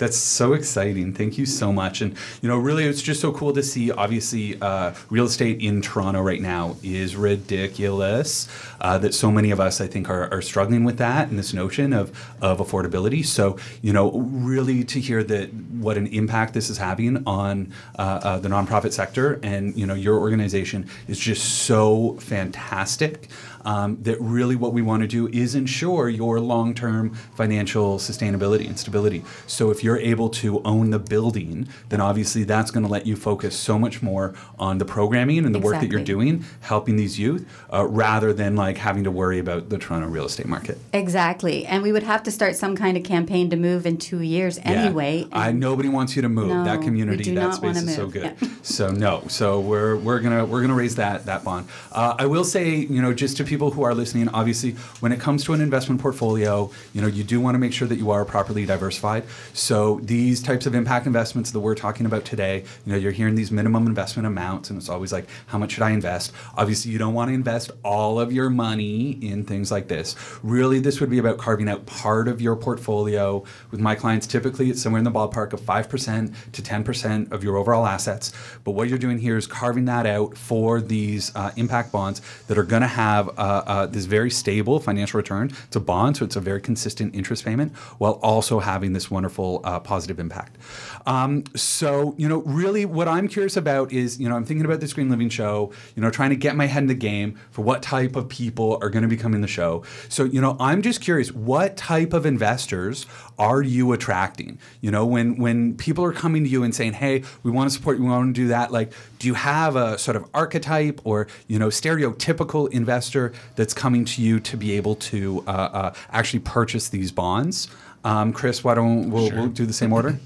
That's so exciting. Thank you so much. And, you know, really, it's just so cool to see. Obviously, uh, real estate in Toronto right now is ridiculous. Uh, that so many of us, I think, are, are struggling with that and this notion of, of affordability. So, you know, really to hear that what an impact this is having on uh, uh, the nonprofit sector and, you know, your organization is just so fantastic. Um, that really what we want to do is ensure your long term financial sustainability and stability. So if you're able to own the building, then obviously that's going to let you focus so much more on the programming and the work that you're doing, helping these youth, uh, rather than like having to worry about the Toronto real estate market. Exactly. And we would have to start some kind of campaign to move in two years anyway. I nobody wants you to move. No, that community, that space is so good. Yeah. So no. So we're we're gonna we're gonna raise that that bond. Uh, I will say, you know, just to people who are listening, obviously, when it comes to an investment portfolio, you know, you do want to make sure that you are properly diversified. So these types of impact investments that we're talking about today, you know, you're hearing these minimum investment amounts, and it's always like, how much should I invest? Obviously, you don't want to invest all of your money in things like this. Really, this would be about carving out part of your portfolio. With my clients, typically it's somewhere in the ballpark of 5% to 10% of your overall assets. But what you're doing here is carving that out for these uh, impact bonds that are going to have uh, uh, this very stable financial return. It's a bond, so it's a very consistent interest payment while also having this wonderful uh, positive impact. Um, so, you know, really what I'm curious about is, you know, I'm thinking about the Green Living show, you know, trying to get my head in the game for what type of people are going to be coming the show. So, you know, I'm just curious, what type of investors are you attracting? You know, when when people are coming to you and saying, "Hey, we want to support you, we want to do that," like, do you have a sort of archetype or you know stereotypical investor that's coming to you to be able to uh, uh, actually purchase these bonds? Um, Chris, why don't we'll, we'll do the same order?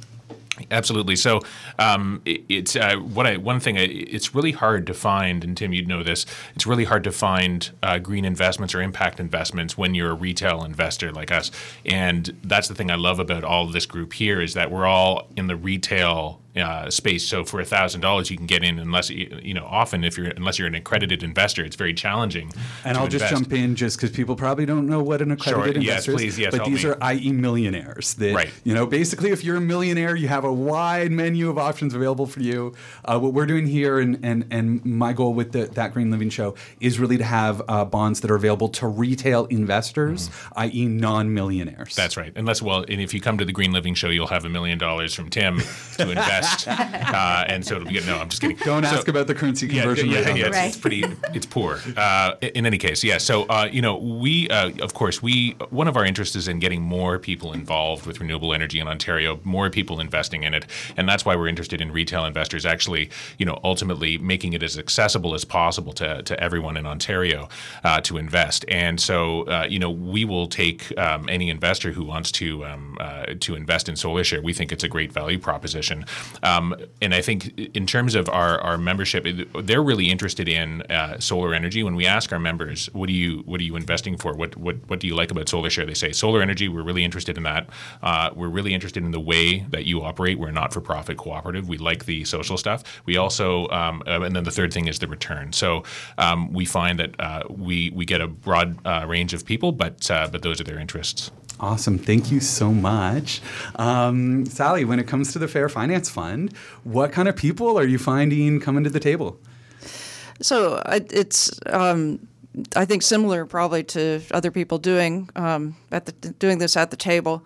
Absolutely. So, um, it, it's uh, what I one thing. It's really hard to find, and Tim, you'd know this. It's really hard to find uh, green investments or impact investments when you're a retail investor like us. And that's the thing I love about all of this group here is that we're all in the retail uh, space. So for a thousand dollars, you can get in unless you you know often if you're unless you're an accredited investor, it's very challenging. And I'll just jump in just because people probably don't know what an accredited Yes, investor is. please, yes, but these me. are i.e. millionaires. That, Right. You know, basically, if you're a millionaire, you have a wide menu of options available for you. Uh, what we're doing here, and and and my goal with the, that Green Living Show is really to have uh, bonds that are available to retail investors, i.e., non-millionaires. Mm-hmm. That's right. Unless, well, and if you come to the Green Living Show, you'll have a million dollars from Tim to invest, uh, and so it'll be good. No, I'm just kidding. Don't So- ask about the currency conversion yeah, rate. on yeah, this. it's, it's pretty, it's poor. Uh, in any case, yeah. So, uh, you know, we, uh, of course, we one of our interests is in getting more people involved with renewable energy in Ontario, more people investing in it, and that's why we're interested in retail investors actually, you know, ultimately making it as accessible as possible to to everyone in Ontario uh, to invest. And so, uh, you know, we will take um, any investor who wants to um, uh, to invest in SolarShare. We think it's a great value proposition, Um, and I think in terms of our, our membership, they're really interested in uh, solar energy. When we ask our members, what do you what are you investing for? What what what do you like about Solar Share? They say solar energy. We're really interested in that. Uh, we're really interested in the way that you operate. We're a not-for-profit cooperative. We like the social stuff. We also, um, uh, and then the third thing is the return. So um, we find that uh, we we get a broad uh, range of people, but uh, but those are their interests. Awesome. Thank you so much. Um, Sally, when it comes to the Fair Finance Fund, what kind of people are you finding coming to the table? So it's, um, I think, similar probably to other people doing um, at the, doing this at the table.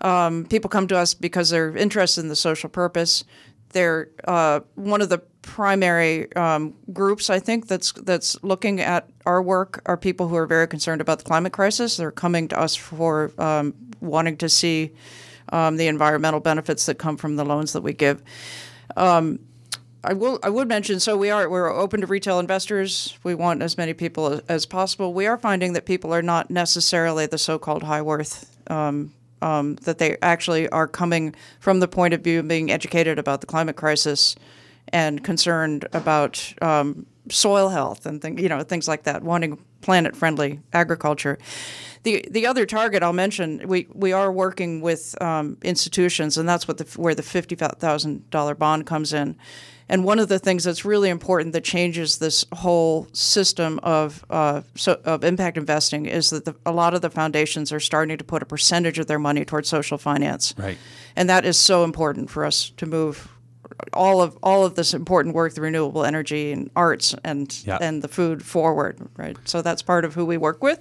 Um, people come to us because they're interested in the social purpose. They're uh, one of the primary um, groups I think that's that's looking at our work are people who are very concerned about the climate crisis. They're coming to us for um, wanting to see um, the environmental benefits that come from the loans that we give. I will. I would mention. So we are. We're open to retail investors. We want as many people as, as possible. We are finding that people are not necessarily the so-called high worth. Um, um, that they actually are coming from the point of view of being educated about the climate crisis and concerned about um, soil health and thing, you know things like that, wanting planet-friendly agriculture. The the other target I'll mention, we, we are working with um, institutions, and that's what the, where the fifty thousand dollar bond comes in. And one of the things that's really important that changes this whole system of uh, so, of impact investing is that the, a lot of the foundations are starting to put a percentage of their money towards social finance. Right. And that is so important for us to move all of all of this important work, the renewable energy and arts and Yeah. and the food forward. Right. So that's part of who we work with.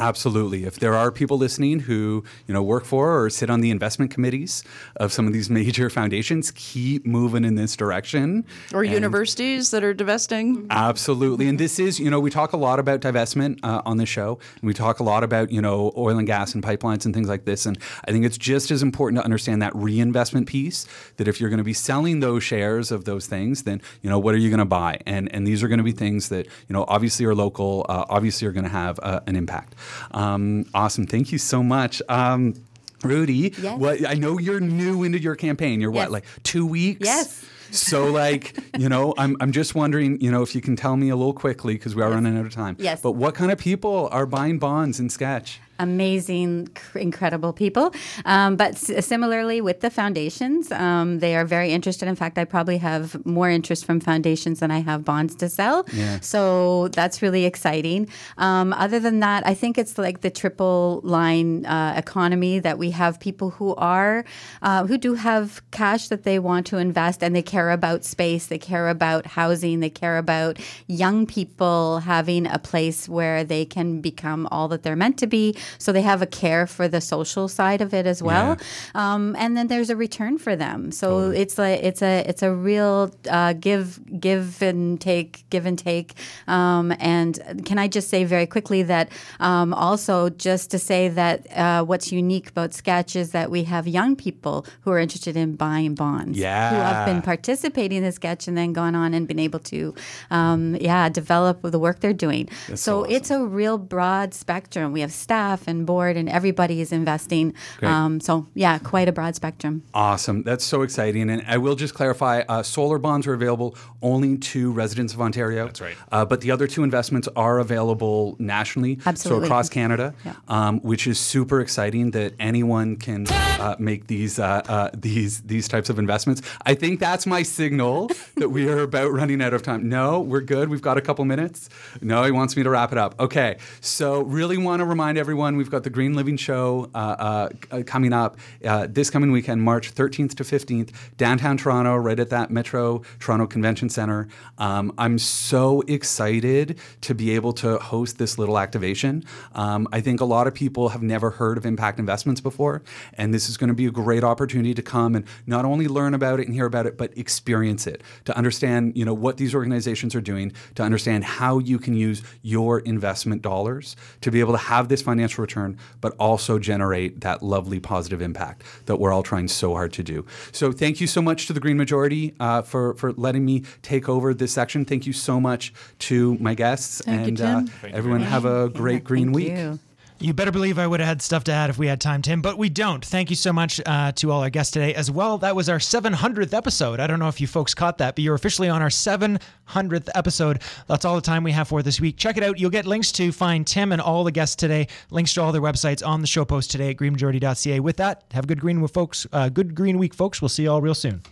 Absolutely. If there are people listening who you know work for or sit on the investment committees of some of these major foundations, keep moving in this direction. Or And- universities that are divesting. Absolutely. And this is, you know, we talk a lot about divestment uh, on the show. And we talk a lot about, you know, oil and gas and pipelines and things like this. And I think it's just as important to understand that reinvestment piece that if you're going to be selling those shares of those things, then, you know, what are you going to buy? And, and these are going to be things that, you know, obviously are local, uh, obviously are going to have uh, an impact. Um, awesome. Thank you so much. Um, Rudy, Yes. what I know you're new into your campaign. You're Yes. what, like two weeks? Yes. So, like, you know, I'm, I'm just wondering, you know, if you can tell me a little quickly because we are running out of time. Yes. But what kind of people are buying bonds in Sketch? Amazing, cr- incredible people. Um, but s- similarly with the foundations, um, they are very interested. In fact, I probably have more interest from foundations than I have bonds to sell. Yeah. So that's really exciting. Um, other than that, I think it's like the triple line uh, economy that we have people who are uh, who do have cash that they want to invest and they care about space, they care about housing, they care about young people having a place where they can become all that they're meant to be. So they have a care for the social side of it as well, um, and then there's a return for them. So it's like it's a it's a real uh, give give and take give and take. Um, and can I just say very quickly that um, also just to say that uh, what's unique about Sketch is that we have young people who are interested in buying bonds, who have been participating in the Sketch and then gone on and been able to, um, yeah, develop the work they're doing. so so awesome. it's a real broad spectrum. We have staff and board, and everybody is investing. Um, so yeah, quite a broad spectrum. Awesome. That's so exciting. And I will just clarify uh, solar bonds are available only to residents of Ontario. That's right. Uh, but the other two investments are available nationally. Absolutely. So across Canada, Yeah. um, which is super exciting that anyone can uh, make these, uh, uh, these, these types of investments. I think that's my signal that we are about running out of time. No, we're good. We've got a couple minutes. No, he wants me to wrap it up. Okay. So, really want to remind everyone we've got the Green Living Show uh, uh, coming up uh, this coming weekend, March 13th to 15th, downtown Toronto, right at that Metro Toronto Convention Center. Um, I'm so excited to be able to host this little activation. Um, I think a lot of people have never heard of impact investments before, and this is going to be a great opportunity to come and not only learn about it and hear about it, but experience it to understand, you know, what these organizations are doing, to understand how you can use your investment dollars to be able to have this financial return, but also generate that lovely positive impact that we're all trying so hard to do. So thank you so much to the Green Majority uh, for for letting me take over this section. Thank you so much to my guests, Thank you, and uh, Thank everyone very have a great green thank week. you. You better believe I would have had stuff to add if we had time, Tim, but we don't. Thank you so much uh, to all our guests today as well. That was our 700th episode. I don't know if you folks caught that, but you're officially on our 700th episode. That's all the time we have for this week. Check it out. You'll get links to find Tim and all the guests today, links to all their websites on the show post today at greenmajority.ca. With that, have a good green week, folks. Uh, good green week, folks. We'll see you all real soon.